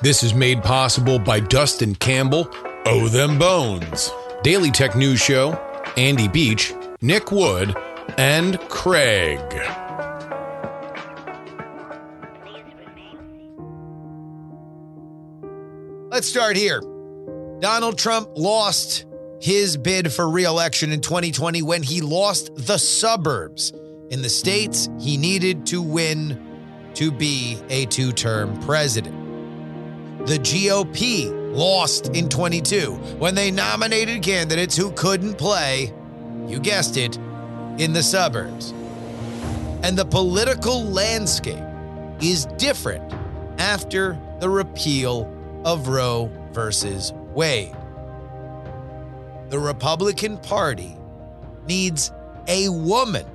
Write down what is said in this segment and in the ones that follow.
This is made possible by Dustin Campbell, Oh Them Bones, Daily Tech News Show, Andy Beach, Nick Wood, and Craig. Let's start here. Donald Trump lost his bid for reelection in 2020 when he lost the suburbs in the states he needed to win to be a two term president. The GOP lost in 22 when they nominated candidates who couldn't play, you guessed it, in the suburbs. And the political landscape is different after the repeal of Roe versus Wade. The Republican Party needs a woman,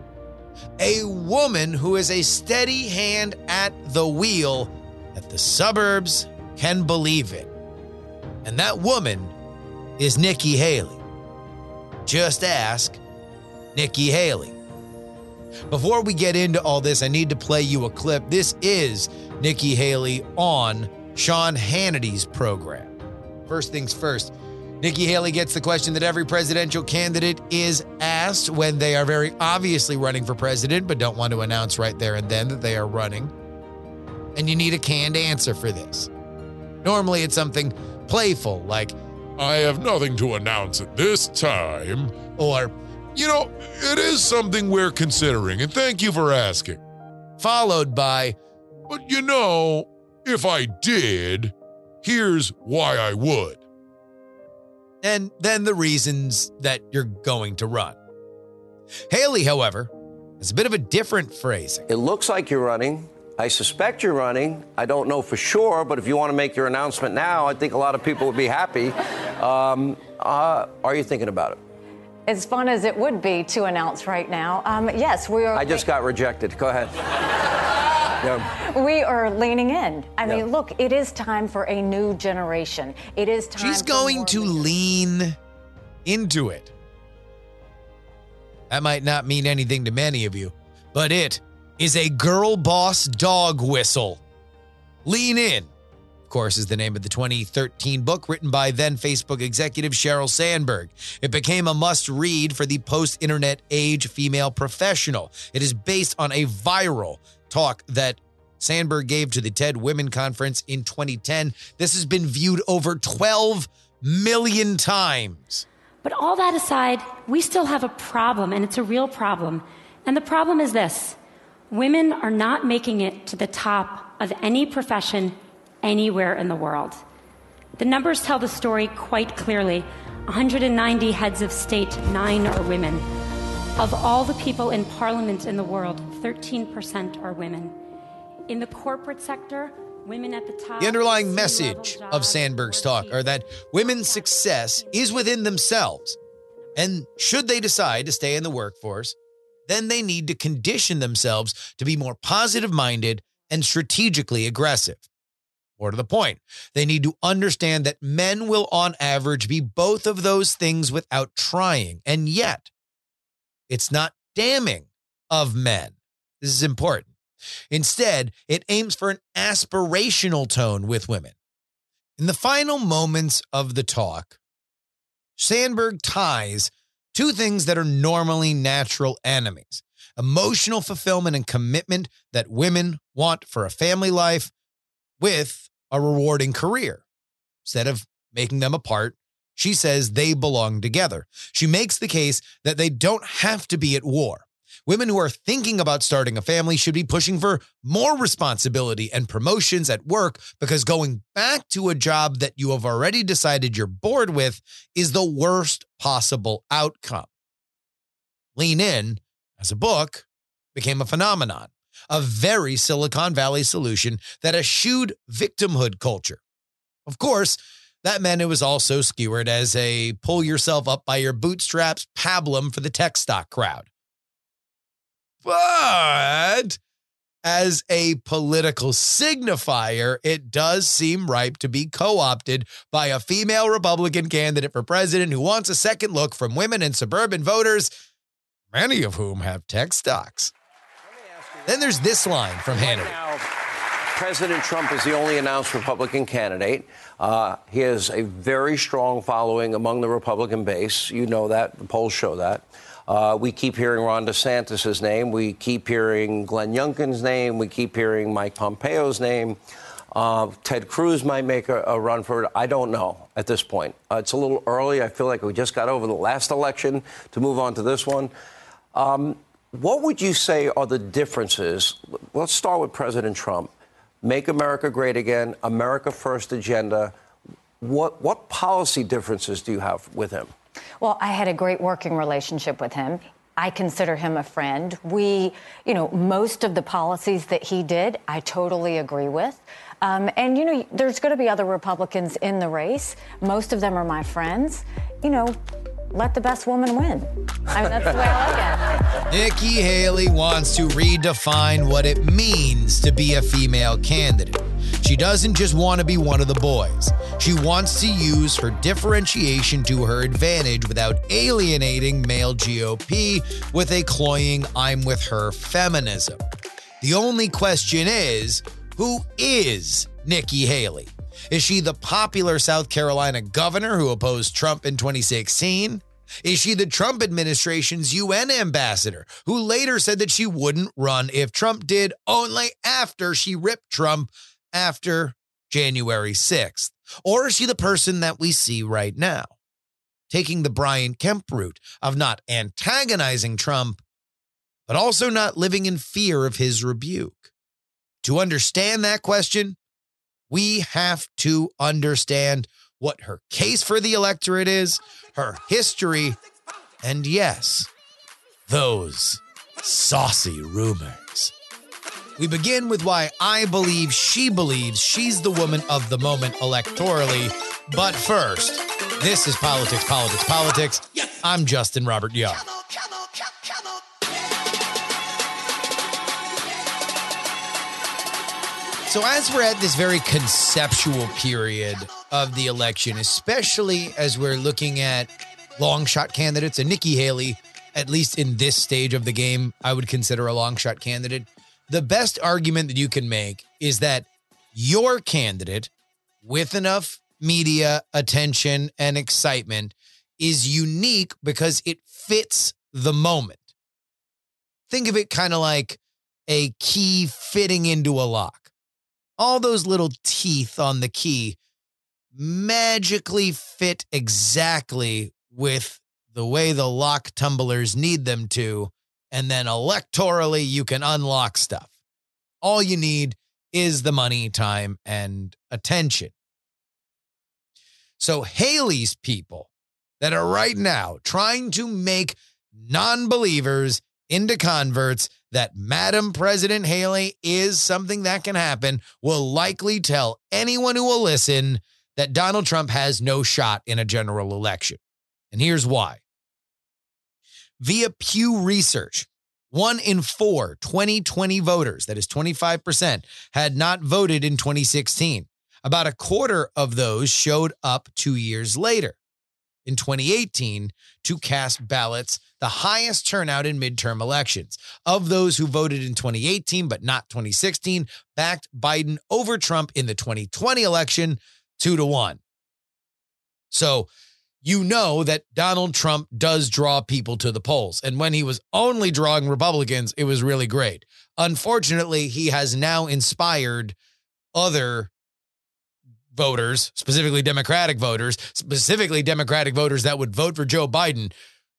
a woman who is a steady hand at the wheel at the suburbs can believe it. And that woman is Nikki Haley. Just ask Nikki Haley. Before we get into all this, I need to play you a clip. This is Nikki Haley on Sean Hannity's program. First things first, Nikki Haley gets the question that every presidential candidate is asked when they are very obviously running for president, but don't want to announce right there and then that they are running. And you need a canned answer for this. Normally, it's something playful like, I have nothing to announce at this time. or You know, it is something we're considering, and thank you for asking. followed by, But you know, if I did, here's why I would. and then the reasons that you're going to run. Haley, however, has a bit of a different phrasing. It looks like you're running. I suspect you're running. I don't know for sure, but if you want to make your announcement now, I think a lot of people would be happy. Um, uh, are you thinking about it? As fun as it would be to announce right now, um, yes, we are. I just got rejected. Go ahead. Yeah. we are leaning in. I Yeah. mean, look, it is time for a new generation. It is time. She's going more to leaders. lean into it. That might not mean anything to many of you, but it is a girl boss dog whistle. Lean in, of course, is the name of the 2013 book written by then Facebook executive Sheryl Sandberg. It became a must read for the post internet age female professional. It is based on a viral talk that Sandberg gave to the TED Women Conference in 2010. This has been viewed over 12 million times. But all that aside, we still have a problem, and it's a real problem. And the problem is this women are not making it to the top of any profession anywhere in the world. The numbers tell the story quite clearly 190 heads of state, nine are women. Of all the people in parliament in the world, 13% are women. In the corporate sector, women at the top. The underlying message of Sandberg's talk are that women's success is within themselves. And should they decide to stay in the workforce, then they need to condition themselves to be more positive minded and strategically aggressive. More to the point, they need to understand that men will, on average, be both of those things without trying. And yet, it's not damning of men. This is important. Instead, it aims for an aspirational tone with women. In the final moments of the talk, Sandberg ties two things that are normally natural enemies emotional fulfillment and commitment that women want for a family life with a rewarding career. Instead of making them apart, she says they belong together. She makes the case that they don't have to be at war. Women who are thinking about starting a family should be pushing for more responsibility and promotions at work because going back to a job that you have already decided you're bored with is the worst possible outcome. Lean In, as a book, became a phenomenon, a very Silicon Valley solution that eschewed victimhood culture. Of course, that meant it was also skewered as a pull yourself up by your bootstraps pablum for the tech stock crowd. But as a political signifier, it does seem ripe to be co opted by a female Republican candidate for president who wants a second look from women and suburban voters, many of whom have tech stocks. Then there's this line from Hannity. Now, President Trump is the only announced Republican candidate. Uh, he has a very strong following among the Republican base. You know that. The polls show that. Uh, we keep hearing Ron DeSantis' name. We keep hearing Glenn Youngkin's name. We keep hearing Mike Pompeo's name. Uh, Ted Cruz might make a, a, run for it. I don't know at this point. Uh, it's a little early. I feel like we just got over the last election to move on to this one. Um, what would you say are the differences? Let's start with President Trump. Make America Great Again, America First agenda. What, what policy differences do you have with him? Well, I had a great working relationship with him. I consider him a friend. We, you know, most of the policies that he did, I totally agree with. Um, and, you know, there's going to be other Republicans in the race. Most of them are my friends. You know, let the best woman win. I mean, that's the way I look at it. Nikki Haley wants to redefine what it means to be a female candidate. She doesn't just want to be one of the boys. She wants to use her differentiation to her advantage without alienating male GOP with a cloying I'm with her feminism. The only question is who is Nikki Haley? Is she the popular South Carolina governor who opposed Trump in 2016? Is she the Trump administration's UN ambassador who later said that she wouldn't run if Trump did only after she ripped Trump after January 6th? Or is she the person that we see right now? Taking the Brian Kemp route of not antagonizing Trump, but also not living in fear of his rebuke. To understand that question, we have to understand what her case for the electorate is, her history, and yes, those saucy rumors. We begin with why I believe she believes she's the woman of the moment electorally. But first, this is Politics, Politics, Politics. I'm Justin Robert Young. So, as we're at this very conceptual period of the election, especially as we're looking at long shot candidates, and Nikki Haley, at least in this stage of the game, I would consider a long shot candidate. The best argument that you can make is that your candidate, with enough media attention and excitement, is unique because it fits the moment. Think of it kind of like a key fitting into a lock all those little teeth on the key magically fit exactly with the way the lock tumblers need them to. And then electorally, you can unlock stuff. All you need is the money, time, and attention. So, Haley's people that are right now trying to make non believers into converts that Madam President Haley is something that can happen will likely tell anyone who will listen that Donald Trump has no shot in a general election. And here's why. Via Pew Research, one in four 2020 voters, that is 25%, had not voted in 2016. About a quarter of those showed up two years later in 2018 to cast ballots, the highest turnout in midterm elections. Of those who voted in 2018 but not 2016, backed Biden over Trump in the 2020 election 2 to 1. So, you know that Donald Trump does draw people to the polls. And when he was only drawing Republicans, it was really great. Unfortunately, he has now inspired other voters, specifically Democratic voters, specifically Democratic voters that would vote for Joe Biden,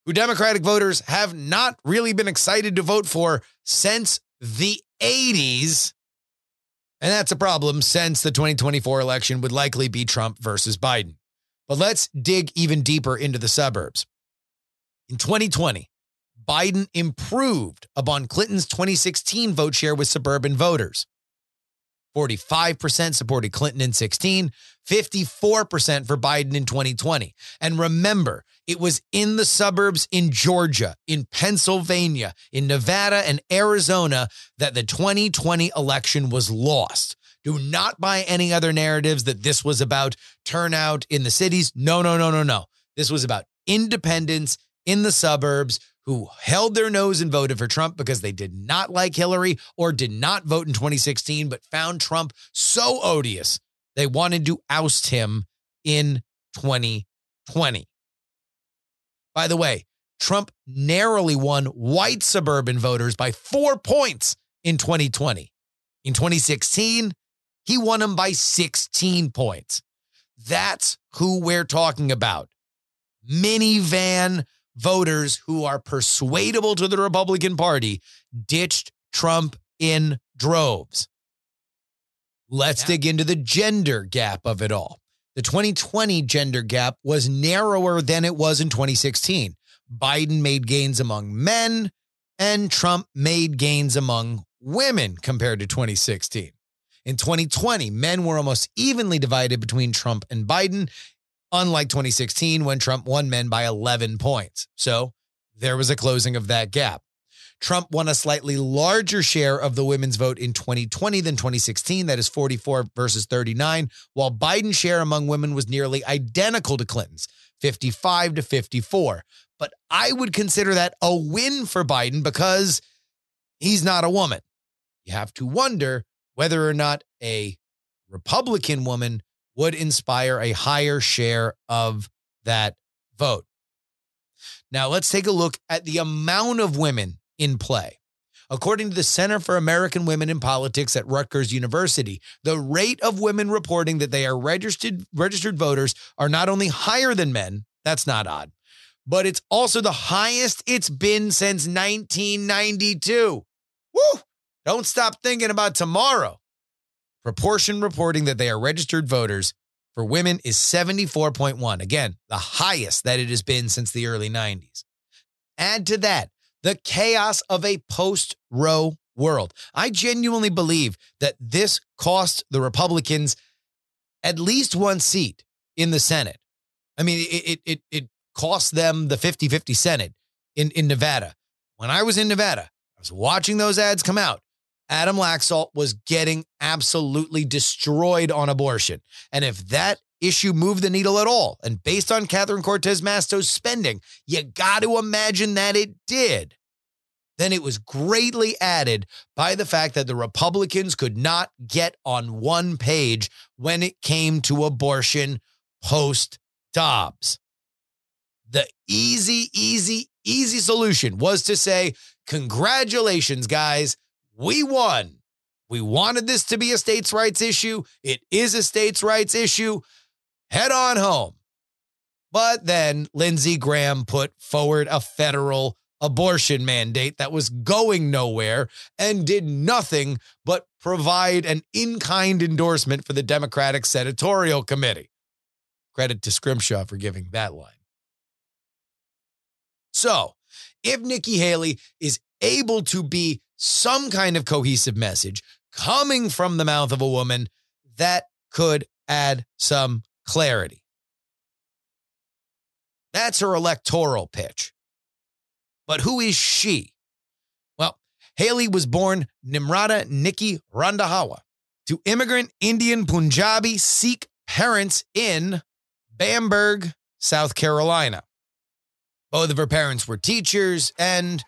who Democratic voters have not really been excited to vote for since the 80s. And that's a problem since the 2024 election would likely be Trump versus Biden. But let's dig even deeper into the suburbs. In 2020, Biden improved upon Clinton's 2016 vote share with suburban voters. 45% supported Clinton in 16, 54% for Biden in 2020. And remember, it was in the suburbs in Georgia, in Pennsylvania, in Nevada, and Arizona that the 2020 election was lost. Do not buy any other narratives that this was about turnout in the cities. No, no, no, no, no. This was about independents in the suburbs who held their nose and voted for Trump because they did not like Hillary or did not vote in 2016, but found Trump so odious they wanted to oust him in 2020. By the way, Trump narrowly won white suburban voters by four points in 2020. In 2016, he won them by 16 points. That's who we're talking about. Minivan voters who are persuadable to the Republican Party ditched Trump in droves. Let's yeah. dig into the gender gap of it all. The 2020 gender gap was narrower than it was in 2016. Biden made gains among men, and Trump made gains among women compared to 2016. In 2020, men were almost evenly divided between Trump and Biden, unlike 2016 when Trump won men by 11 points. So there was a closing of that gap. Trump won a slightly larger share of the women's vote in 2020 than 2016, that is 44 versus 39, while Biden's share among women was nearly identical to Clinton's, 55 to 54. But I would consider that a win for Biden because he's not a woman. You have to wonder whether or not a Republican woman would inspire a higher share of that vote. Now, let's take a look at the amount of women in play. According to the Center for American Women in Politics at Rutgers University, the rate of women reporting that they are registered registered voters are not only higher than men, that's not odd, but it's also the highest it's been since 1992. Woo! Don't stop thinking about tomorrow. Proportion reporting that they are registered voters for women is 74.1. Again, the highest that it has been since the early 90s. Add to that the chaos of a post Roe world. I genuinely believe that this cost the Republicans at least one seat in the Senate. I mean, it, it, it cost them the 50 50 Senate in, in Nevada. When I was in Nevada, I was watching those ads come out. Adam Laxalt was getting absolutely destroyed on abortion. And if that issue moved the needle at all, and based on Catherine Cortez Masto's spending, you got to imagine that it did, then it was greatly added by the fact that the Republicans could not get on one page when it came to abortion post Dobbs. The easy, easy, easy solution was to say, Congratulations, guys we won. We wanted this to be a states' rights issue. It is a states' rights issue. Head on home. But then Lindsey Graham put forward a federal abortion mandate that was going nowhere and did nothing but provide an in kind endorsement for the Democratic Senatorial Committee. Credit to Scrimshaw for giving that line. So, if Nikki Haley is able to be some kind of cohesive message coming from the mouth of a woman that could add some clarity. That's her electoral pitch. But who is she? Well, Haley was born Nimrata Nikki Randhawa to immigrant Indian Punjabi Sikh parents in Bamberg, South Carolina. Both of her parents were teachers, and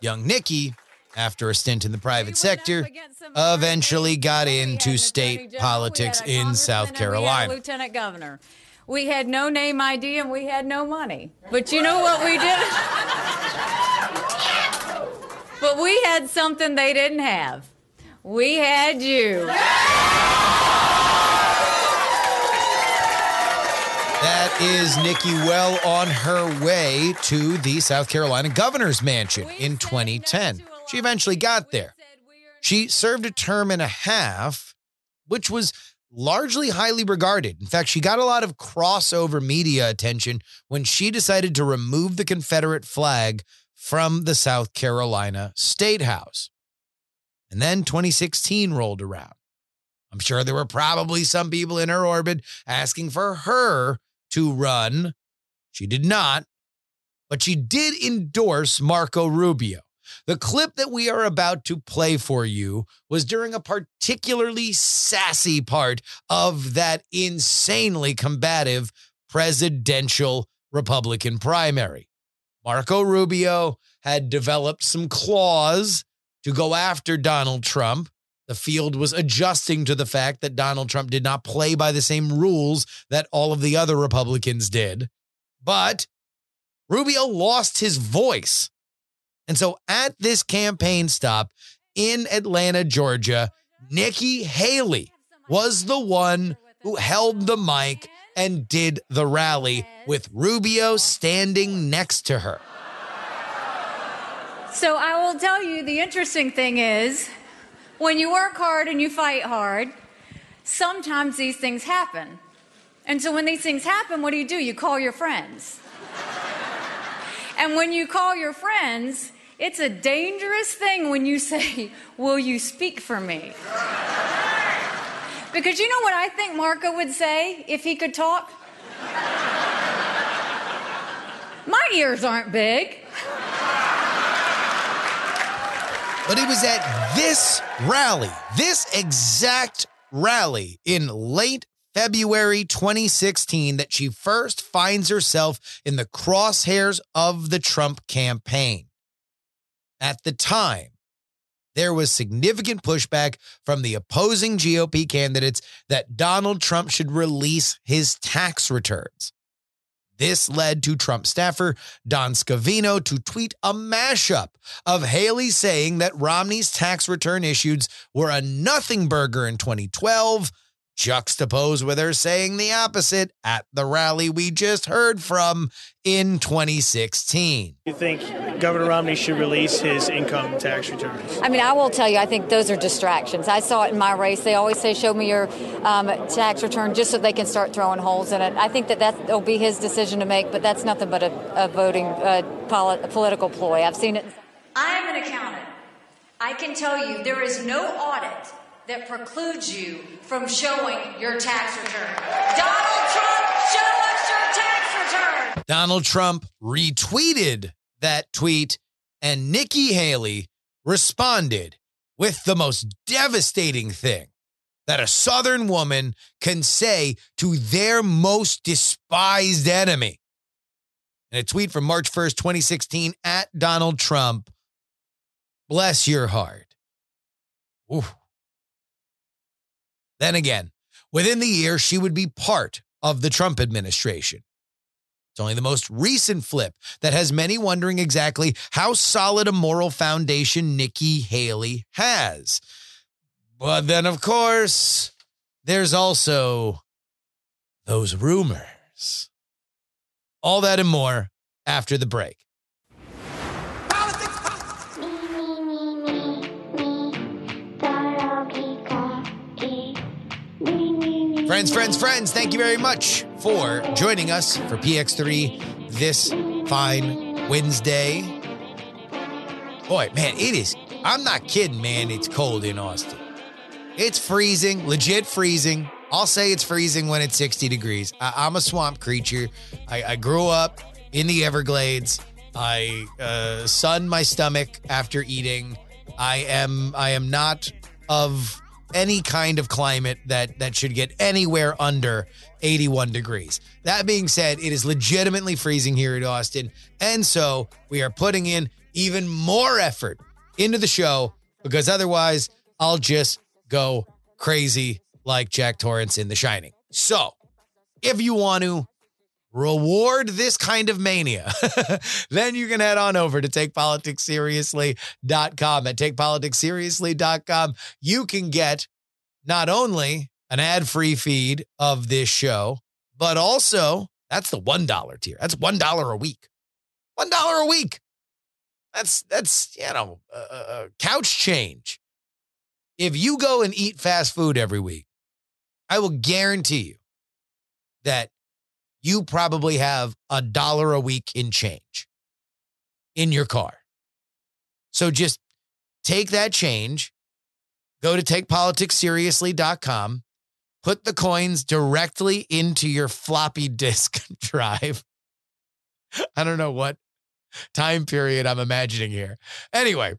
young Nikki after a stint in the private sector, eventually got into state politics in South Carolina. Lieutenant governor. We had no name ID and we had no money. But you know what we did? but we had something they didn't have. We had you. That is Nikki well on her way to the South Carolina governor's mansion in 2010. She eventually got there. She served a term and a half, which was largely highly regarded. In fact, she got a lot of crossover media attention when she decided to remove the Confederate flag from the South Carolina State House. And then 2016 rolled around. I'm sure there were probably some people in her orbit asking for her to run. She did not, but she did endorse Marco Rubio. The clip that we are about to play for you was during a particularly sassy part of that insanely combative presidential Republican primary. Marco Rubio had developed some claws to go after Donald Trump. The field was adjusting to the fact that Donald Trump did not play by the same rules that all of the other Republicans did. But Rubio lost his voice. And so at this campaign stop in Atlanta, Georgia, Nikki Haley was the one who held the mic and did the rally with Rubio standing next to her. So I will tell you the interesting thing is when you work hard and you fight hard, sometimes these things happen. And so when these things happen, what do you do? You call your friends. and when you call your friends, it's a dangerous thing when you say, Will you speak for me? Because you know what I think Marco would say if he could talk? My ears aren't big. But it was at this rally, this exact rally in late February 2016 that she first finds herself in the crosshairs of the Trump campaign. At the time, there was significant pushback from the opposing GOP candidates that Donald Trump should release his tax returns. This led to Trump staffer Dan Scavino to tweet a mashup of Haley saying that Romney's tax return issues were a nothing burger in 2012, juxtaposed with her saying the opposite at the rally we just heard from in 2016. You think Governor Romney should release his income tax returns? I mean, I will tell you, I think those are distractions. I saw it in my race. They always say, show me your um, tax return just so they can start throwing holes in it. I think that that'll be his decision to make, but that's nothing but a, a voting, uh, poli- political ploy. I've seen it. I am an accountant. I can tell you there is no audit that precludes you from showing your tax return. Donald Trump, show us your tax return. Donald Trump retweeted that tweet, and Nikki Haley responded with the most devastating thing that a Southern woman can say to their most despised enemy. In a tweet from March 1st, 2016, at Donald Trump, bless your heart. Ooh. Then again, within the year, she would be part of the Trump administration. It's only the most recent flip that has many wondering exactly how solid a moral foundation Nikki Haley has. But then, of course, there's also those rumors. All that and more after the break. Friends, friends, friends, thank you very much for joining us for PX3 this fine Wednesday. Boy, man, it is. I'm not kidding, man. It's cold in Austin. It's freezing, legit freezing. I'll say it's freezing when it's 60 degrees. I, am a swamp creature. I, I, grew up in the Everglades. I uh, sunned my stomach after eating. I am I am not of any kind of climate that that should get anywhere under 81 degrees. That being said, it is legitimately freezing here in Austin, and so we are putting in even more effort into the show because otherwise I'll just go crazy like Jack Torrance in The Shining. So, if you want to reward this kind of mania, then you can head on over to takepoliticsseriously.com. At takepoliticsseriously.com, you can get not only an ad-free feed of this show, but also that's the $1 tier. That's $1 a week. $1 a week. That's that's, you know, uh, couch change. If you go and eat fast food every week, I will guarantee you that you probably have a dollar a week in change in your car. So just take that change, go to takepoliticsseriously.com, put the coins directly into your floppy disk drive. I don't know what time period I'm imagining here. Anyway,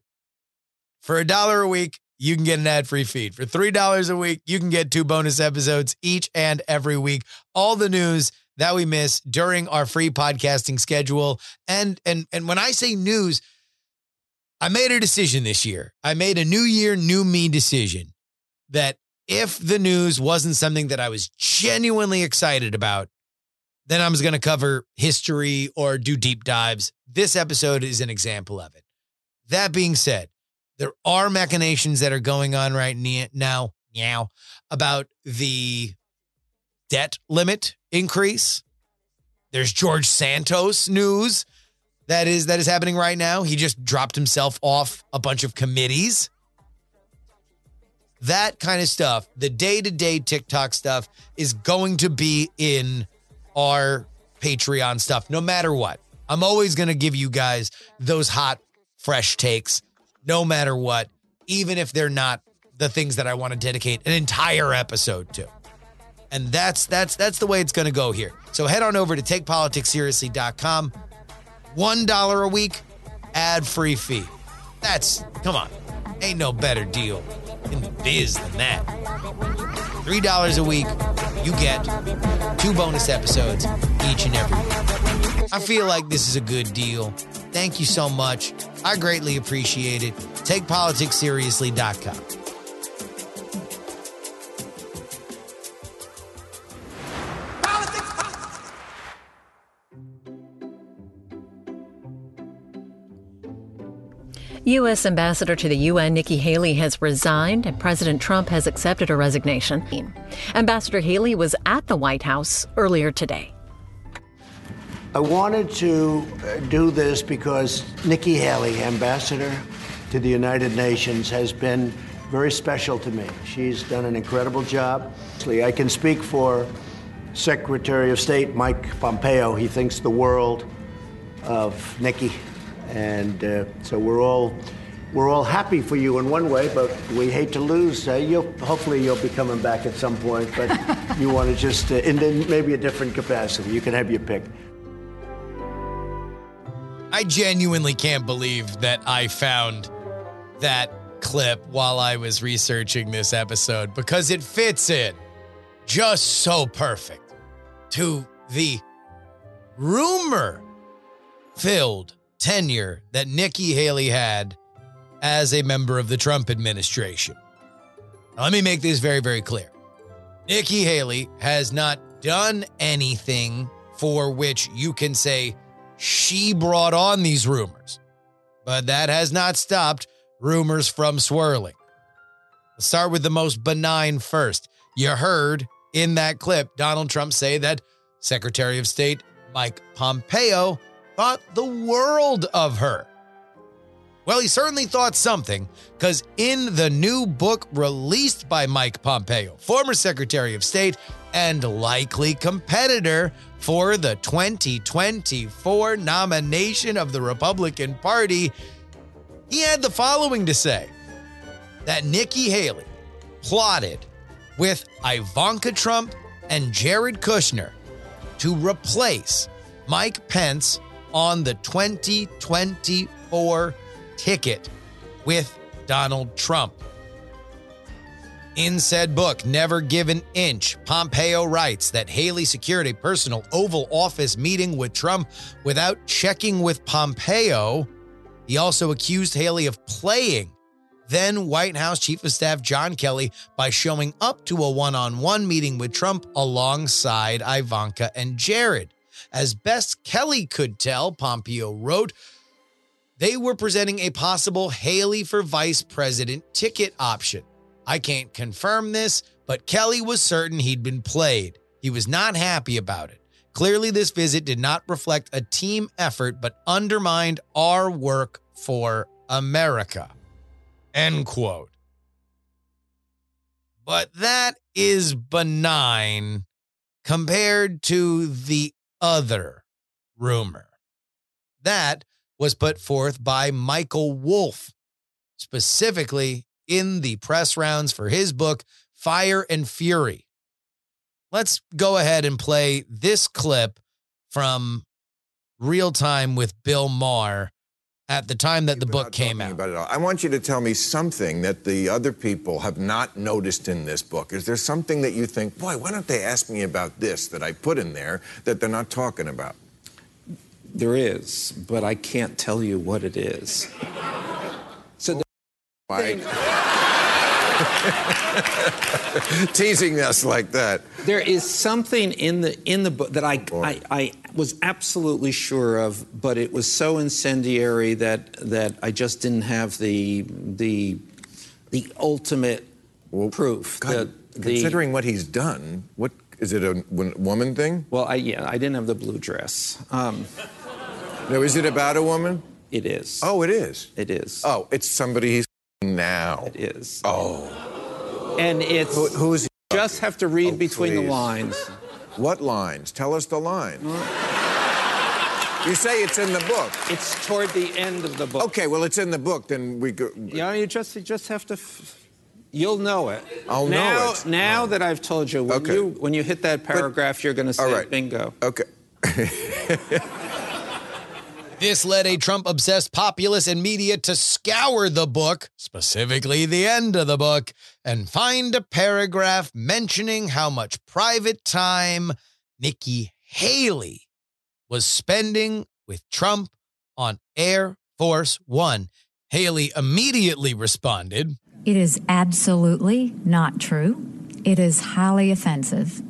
for a dollar a week, you can get an ad free feed. For $3 a week, you can get two bonus episodes each and every week. All the news that we miss during our free podcasting schedule. And and and when I say news, I made a decision this year. I made a new year, new me decision that if the news wasn't something that I was genuinely excited about, then I was going to cover history or do deep dives. This episode is an example of it. That being said, there are machinations that are going on right now, now about the debt limit increase. There's George Santos news that is that is happening right now. He just dropped himself off a bunch of committees. That kind of stuff, the day-to-day TikTok stuff is going to be in our Patreon stuff no matter what. I'm always going to give you guys those hot fresh takes no matter what, even if they're not the things that I want to dedicate an entire episode to. And that's that's that's the way it's going to go here. So head on over to takepoliticsseriously.com. $1 a week ad-free fee. That's come on. Ain't no better deal in the biz than that. $3 a week, you get two bonus episodes each and every week. I feel like this is a good deal. Thank you so much. I greatly appreciate it. TakePoliticsSeriously.com. U.S. Ambassador to the UN Nikki Haley has resigned, and President Trump has accepted her resignation. Ambassador Haley was at the White House earlier today. I wanted to uh, do this because Nikki Haley, ambassador to the United Nations, has been very special to me. She's done an incredible job. I can speak for Secretary of State Mike Pompeo. He thinks the world of Nikki and uh, so we're all we're all happy for you in one way, but we hate to lose. Uh, you'll, hopefully, you'll be coming back at some point, but you want to just uh, in maybe a different capacity. You can have your pick. I genuinely can't believe that I found that clip while I was researching this episode because it fits in just so perfect to the rumor filled tenure that Nikki Haley had as a member of the Trump administration. Now, let me make this very, very clear. Nikki Haley has not done anything for which you can say she brought on these rumors, but that has not stopped rumors from swirling. Let's start with the most benign first. You heard in that clip Donald Trump say that Secretary of State Mike Pompeo thought the world of her. Well, he certainly thought something, because in the new book released by Mike Pompeo, former Secretary of State and likely competitor for the 2024 nomination of the Republican Party, he had the following to say that Nikki Haley plotted with Ivanka Trump and Jared Kushner to replace Mike Pence on the 2024 ticket with Donald Trump. In said book, Never Give an Inch, Pompeo writes that Haley secured a personal Oval Office meeting with Trump without checking with Pompeo. He also accused Haley of playing then White House Chief of Staff John Kelly by showing up to a one on one meeting with Trump alongside Ivanka and Jared. As best Kelly could tell, Pompeo wrote, they were presenting a possible Haley for vice president ticket option. I can't confirm this, but Kelly was certain he'd been played. He was not happy about it. Clearly, this visit did not reflect a team effort, but undermined our work for America. End quote. But that is benign compared to the other rumor. That was put forth by Michael Wolff, specifically in the press rounds for his book, Fire and Fury. Let's go ahead and play this clip from Real Time with Bill Maher at the time that the book came out. About it all. I want you to tell me something that the other people have not noticed in this book. Is there something that you think, boy, why don't they ask me about this that I put in there that they're not talking about? There is, but I can't tell you what it is. So the Why? Teasing us like that. There is something in the in the book that I, I I was absolutely sure of, but it was so incendiary that that I just didn't have the the the ultimate proof. God, that the, considering what he's done, what is it a woman thing? well, I yeah, I didn't have the blue dress. Um, No, is it about a woman? it is. Oh, it is. It is. Oh, it's somebody he's now. It is. Oh, And it's Who- who's just have to read Oh, between the lines. what lines? Tell us the lines. You say it's in the book. It's toward the end of the book. Okay, well, it's in the book. Then we go. Yeah, you just you just have to. F- you'll know it. I'll know now, it. Now oh. that I've told you, when Okay. you when you hit that paragraph, you're going to say right. bingo. Okay. This led a Trump obsessed populace and media to scour the book, specifically the end of the book, and find a paragraph mentioning how much private time Nikki Haley was spending with Trump on Air Force One. Haley immediately responded, It is absolutely not true. It is highly offensive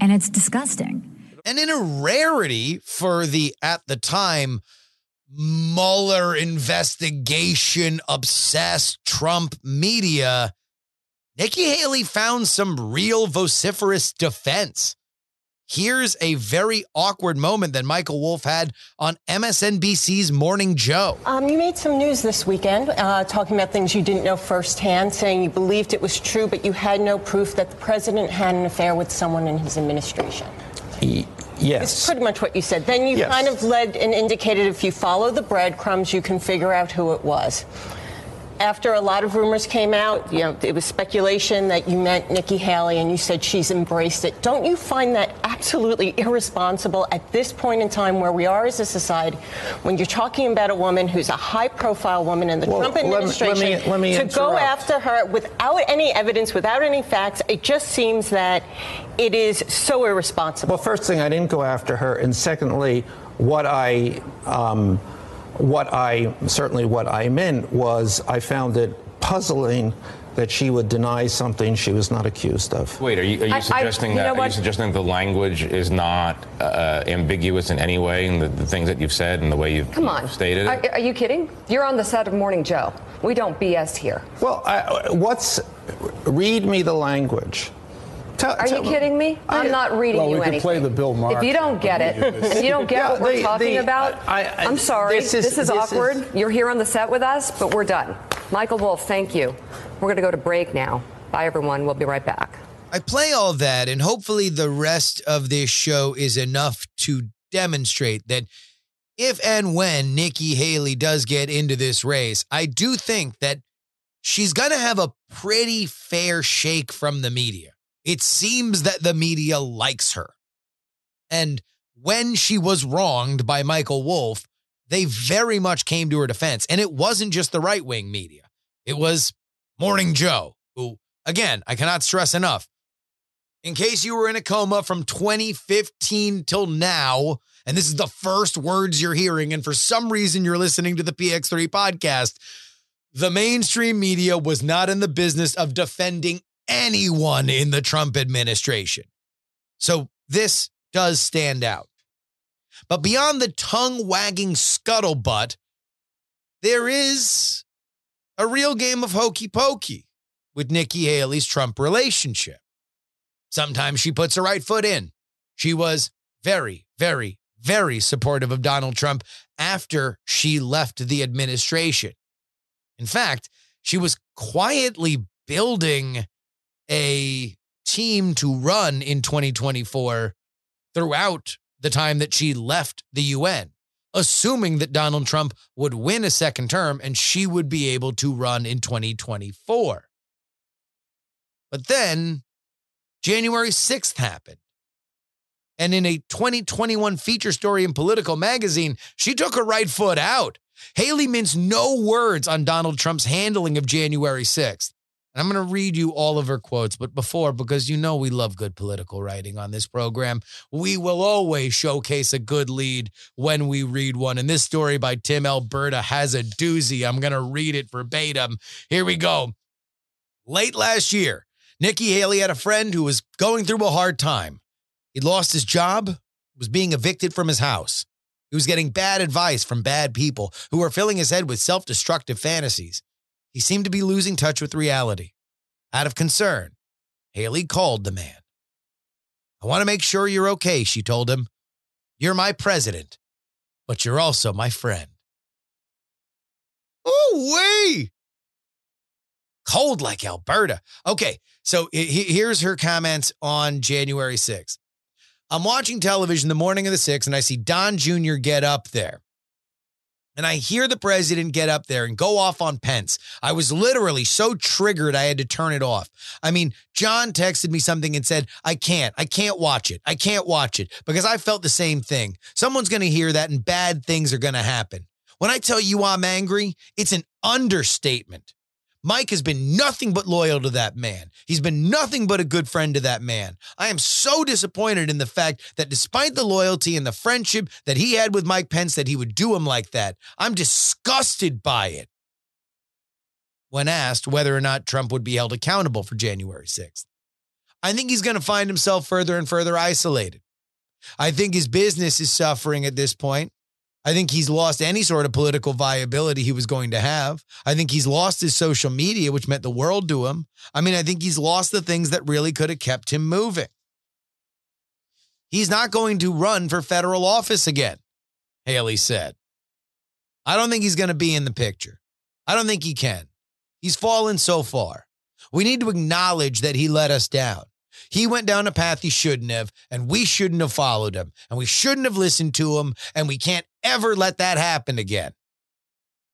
and it's disgusting. And in a rarity for the, at the time, Mueller investigation obsessed Trump media, Nikki Haley found some real vociferous defense. Here's a very awkward moment that Michael Wolff had on MSNBC's Morning Joe. Um, you made some news this weekend uh, talking about things you didn't know firsthand, saying you believed it was true, but you had no proof that the president had an affair with someone in his administration. Y- It's yes. pretty much what you said. Then you Yes. kind of led and indicated if you follow the breadcrumbs, you can figure out who it was. After a lot of rumors came out, you know, it was speculation that you meant Nikki Haley and you said she's embraced it. Don't you find that absolutely irresponsible at this point in time where we are as a society when you're talking about a woman who's a high profile woman in the Well, Trump let me- let me- administration let me to go after her without any evidence, without any facts, it just seems that it is so irresponsible. Well, first thing, I didn't go after her, and secondly, what I, um, what I certainly what I meant was I found it puzzling that she would deny something she was not accused of. Wait, are you, are you I- I- suggesting you that? Are you what? suggesting the language is not uh, ambiguous in any way in the, the things that you've said and the way you've Come on. stated it? Are, are you kidding? You're on the set of Morning Joe. We don't BS here. Well, I, what's read me the language. Tell- Are you tell- kidding me? I'm not reading Well, we you could anything. play the Bill Maher If you don't get it, if you don't get Yeah, what we're the- talking the- about, I- I- I, am sorry. this This is- is, this is- awkward. You're here on the set with us, but we're done. Michael Wolff, thank you. We're going to go to break now. Bye, everyone. We'll be right back. I play all that, and hopefully the rest of this show is enough to demonstrate that if and when Nikki Haley does get into this race, I do think that she's going to have a pretty fair shake from the media. It seems that the media likes her. And when she was wronged by Michael Wolff, they very much came to her defense. And it wasn't just the right wing media, it was Morning Joe, who, again, I cannot stress enough. In case you were in a coma from 2015 till now, and this is the first words you're hearing, and for some reason you're listening to the PX3 podcast, the mainstream media was not in the business of defending anyone in the Trump administration. So this does stand out. But beyond the tongue wagging scuttlebutt, there is a real game of hokey pokey with Nikki Haley's Trump relationship. Sometimes she puts her right foot in. She was very, very, very supportive of Donald Trump after she left the administration. In fact, she was quietly building a team to run in 2024 throughout the time that she left the UN, assuming that Donald Trump would win a second term and she would be able to run in 2024. But then January 6th happened. And in a 2021 feature story in Politico Magazine, she took her right foot out Haley minced no words on Donald Trump's handling of January 6th. And I'm going to read you all of her quotes, but before, because you know we love good political writing on this program, we will always showcase a good lead when we read one. And this story by Tim Alberta has a doozy. I'm going to read it verbatim. Here we go. Late last year, Nikki Haley had a friend who was going through a hard time. He'd lost his job, was being evicted from his house. He was getting bad advice from bad people who were filling his head with self destructive fantasies. He seemed to be losing touch with reality. Out of concern, Haley called the man. I want to make sure you're okay, she told him. You're my president, but you're also my friend. Oh, wait. Cold like Alberta. Okay, so here's her comments on January 6th. I'm watching television the morning of the 6th, and I see Don Jr. get up there and I hear the president get up there and go off on Pence. I was literally so triggered I had to turn it off. I mean, John texted me something and said, I can't, I can't watch it. I can't watch it because I felt the same thing. Someone's going to hear that and bad things are going to happen. When I tell you I'm angry, it's an understatement. Mike has been nothing but loyal to that man. He's been nothing but a good friend to that man. I am so disappointed in the fact that despite the loyalty and the friendship that he had with Mike Pence, that he would do him like that. I'm disgusted by it. When asked whether or not Trump would be held accountable for January 6th, I think he's going to find himself further and further isolated. I think his business is suffering at this point. I think he's lost any sort of political viability he was going to have. I think he's lost his social media, which meant the world to him. I mean, I think he's lost the things that really could have kept him moving. He's not going to run for federal office again, Haley said. I don't think he's going to be in the picture. I don't think he can. He's fallen so far. We need to acknowledge that he let us down. He went down a path he shouldn't have, and we shouldn't have followed him, and we shouldn't have listened to him, and we can't ever let that happen again.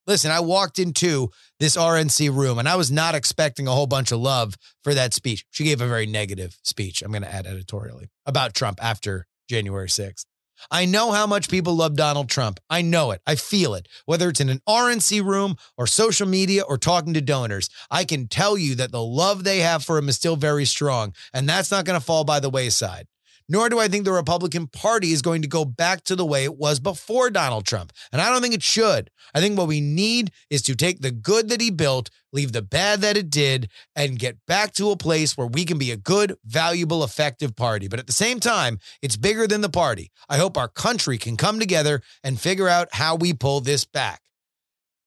Listen, I walked into this RNC room and I was not expecting a whole bunch of love for that speech. She gave a very negative speech, I'm going to add editorially, about Trump after January 6th. I know how much people love Donald Trump. I know it. I feel it. Whether it's in an RNC room or social media or talking to donors, I can tell you that the love they have for him is still very strong. And that's not going to fall by the wayside nor do I think the Republican Party is going to go back to the way it was before Donald Trump. And I don't think it should. I think what we need is to take the good that he built, leave the bad that it did, and get back to a place where we can be a good, valuable, effective party. But at the same time, it's bigger than the party. I hope our country can come together and figure out how we pull this back.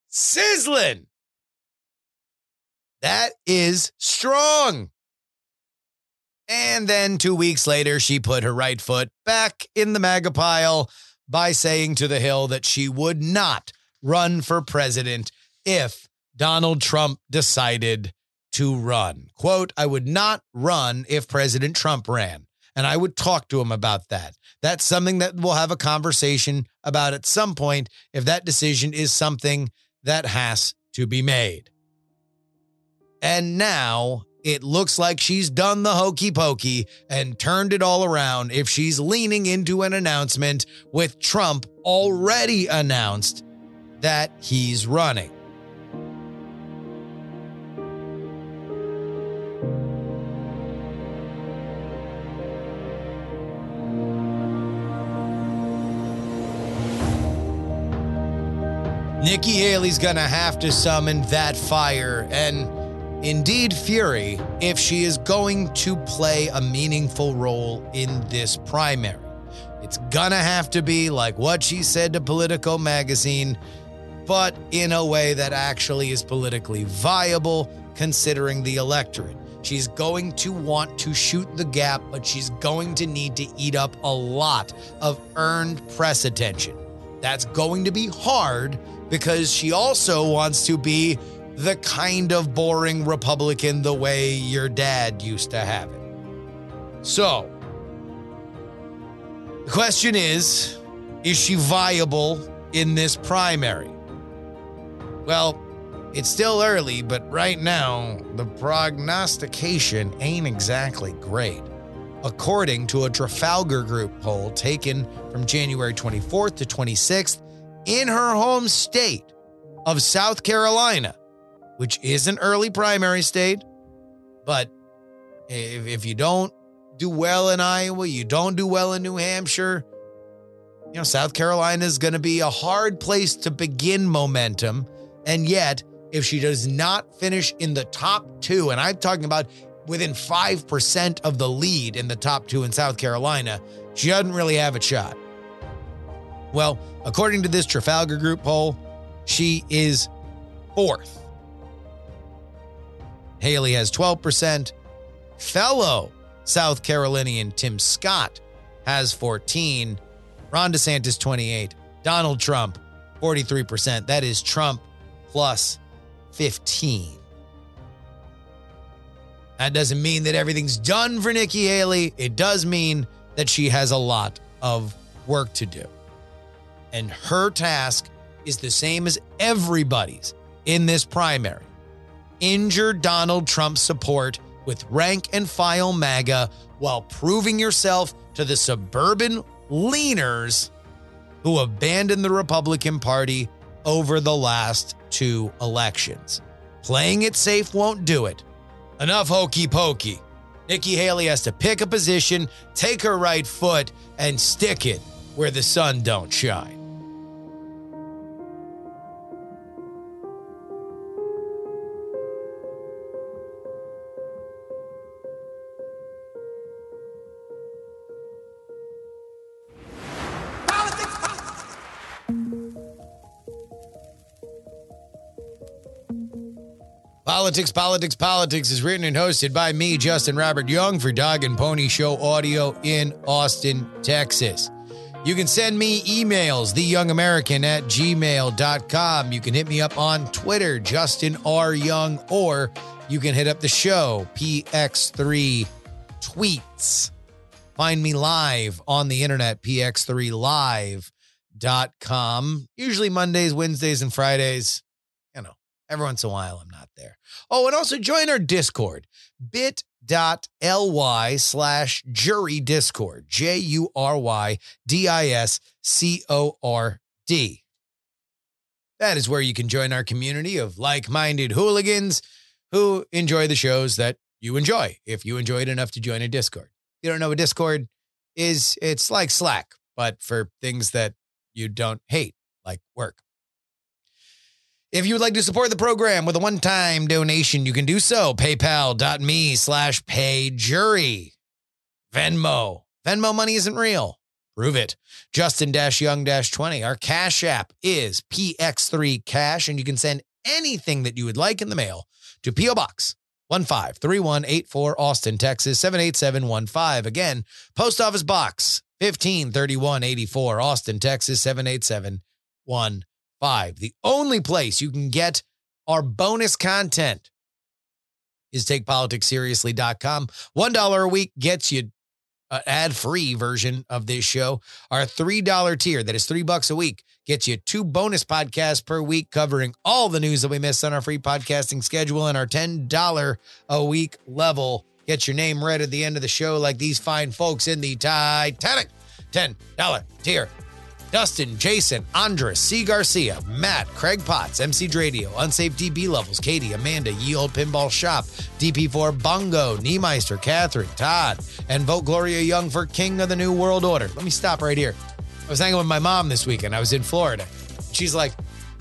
Sizzling! That is strong. And then two weeks later, she put her right foot back in the MAGA pile by saying to The Hill that she would not run for president if Donald Trump decided to run. Quote, I would not run if President Trump ran. And I would talk to him about that. That's something that we'll have a conversation about at some point if that decision is something that has to be made. And now it looks like she's done the hokey pokey and turned it all around if she's leaning into an announcement with Trump already announced that he's running. Nikki Haley's gonna have to summon that fire and indeed fury if she is going to play a meaningful role in this primary. It's gonna have to be like what she said to Politico magazine, but in a way that actually is politically viable considering the electorate. She's going to want to shoot the gap, but she's going to need to eat up a lot of earned press attention. That's going to be hard because she also wants to be the kind of boring Republican the way your dad used to have it. So, the question is is she viable in this primary? Well, it's still early, but right now, the prognostication ain't exactly great. According to a Trafalgar Group poll taken from January 24th to 26th, in her home state, of South Carolina, which is an early primary state, but if, if you don't do well in Iowa, you don't do well in New Hampshire, you know, South Carolina is going to be a hard place to begin momentum. And yet, if she does not finish in the top two, and I'm talking about within 5% of the lead in the top two in South Carolina, she doesn't really have a shot. Well, according to this Trafalgar Group poll, she is fourth. Haley has 12%. Fellow South Carolinian Tim Scott has 14. Ron DeSantis 28. Donald Trump 43%. That is Trump plus 15. That doesn't mean that everything's done for Nikki Haley. It does mean that she has a lot of work to do. And her task is the same as everybody's in this primary. Injure Donald Trump's support with rank and file MAGA while proving yourself to the suburban leaners who abandoned the Republican Party over the last two elections. Playing it safe won't do it. Enough hokey pokey. Nikki Haley has to pick a position, take her right foot, and stick it where the sun don't shine. Politics, Politics, Politics is written and hosted by me, Justin Robert Young, for Dog and Pony Show Audio in Austin, Texas. You can send me emails, theyoungamerican at gmail.com. You can hit me up on Twitter, Justin R. Young, or you can hit up the show, PX3 Tweets. Find me live on the internet, px3live.com. Usually Mondays, Wednesdays, and Fridays. Every once in a while I'm not there. Oh, and also join our Discord, bit.ly slash jury discord, J U R Y D I S C O R D. That is where you can join our community of like minded hooligans who enjoy the shows that you enjoy. If you enjoy it enough to join a Discord, you don't know what Discord is, it's like Slack, but for things that you don't hate, like work. If you would like to support the program with a one-time donation, you can do so. PayPal.me slash payjury. Venmo. Venmo money isn't real. Prove it. Justin-Young-20. Our Cash App is PX3Cash, and you can send anything that you would like in the mail to P.O. Box 153184 Austin, Texas 78715. Again, Post Office Box 153184 Austin, Texas 78715 five. The only place you can get our bonus content is takepoliticsseriously.com. $1 a week gets you an ad-free version of this show. Our $3 tier, that is three bucks a week, gets you two bonus podcasts per week covering all the news that we missed on our free podcasting schedule. And our $10 a week level gets your name read at the end of the show like these fine folks in the Titanic. $10 tier. Dustin, Jason, Andres, C. Garcia, Matt, Craig Potts, MC Dradio, Unsafe DB Levels, Katie, Amanda, Ye Old Pinball Shop, DP4 Bungo, Niemeister, Catherine, Todd, and vote Gloria Young for King of the New World Order. Let me stop right here. I was hanging with my mom this weekend. I was in Florida. She's like,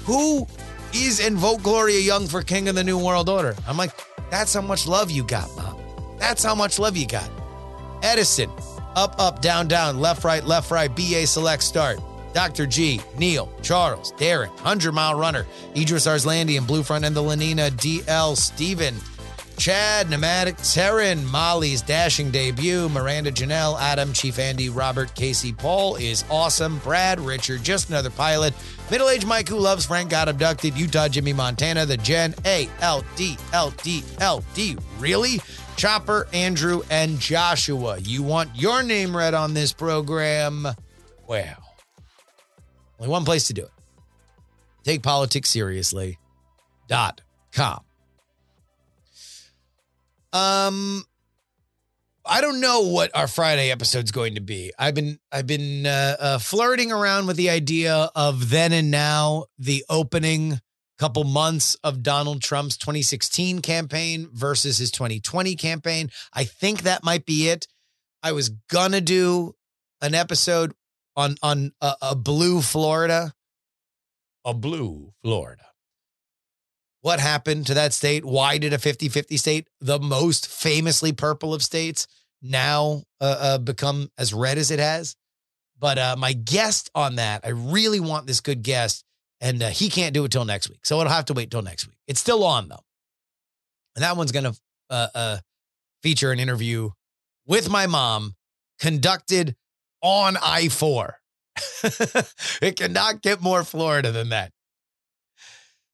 Who is and vote Gloria Young for King of the New World Order? I'm like, That's how much love you got, mom. That's how much love you got. Edison, up, up, down, down, left, right, left, right, BA select start. Dr. G, Neil, Charles, Darren, 100 Mile Runner, Idris Arslandi and Bluefront and the Lenina, DL, Steven, Chad, Pneumatic, Terran, Molly's dashing debut, Miranda Janelle, Adam, Chief Andy, Robert, Casey, Paul is awesome, Brad, Richard, just another pilot, middle aged Mike who loves Frank got abducted, Utah, Jimmy, Montana, the Gen, A, L, D, L, D, L, D, really? Chopper, Andrew, and Joshua. You want your name read on this program? Well, only one place to do it. Take politics seriously. Dot com. Um, I don't know what our Friday episode's going to be. I've been I've been uh, uh, flirting around with the idea of then and now the opening couple months of Donald Trump's 2016 campaign versus his 2020 campaign. I think that might be it. I was gonna do an episode on on a, a blue Florida, a blue Florida. What happened to that state? Why did a 50-50 state, the most famously purple of states, now uh, uh, become as red as it has? But uh, my guest on that, I really want this good guest, and uh, he can't do it till next week, so it'll have to wait till next week. It's still on though, and that one's gonna uh, uh, feature an interview with my mom conducted on I 4. it cannot get more Florida than that.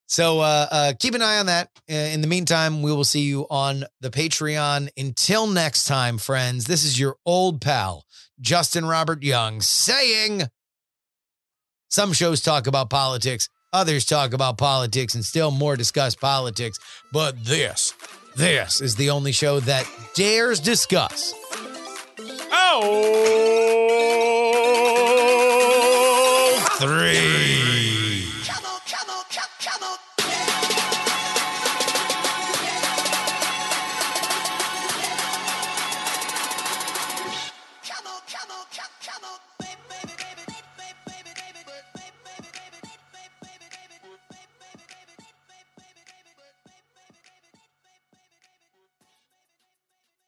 So uh, uh, keep an eye on that. Uh, in the meantime, we will see you on the Patreon. Until next time, friends, this is your old pal, Justin Robert Young, saying some shows talk about politics, others talk about politics, and still more discuss politics. But this, this is the only show that dares discuss. Oh, three.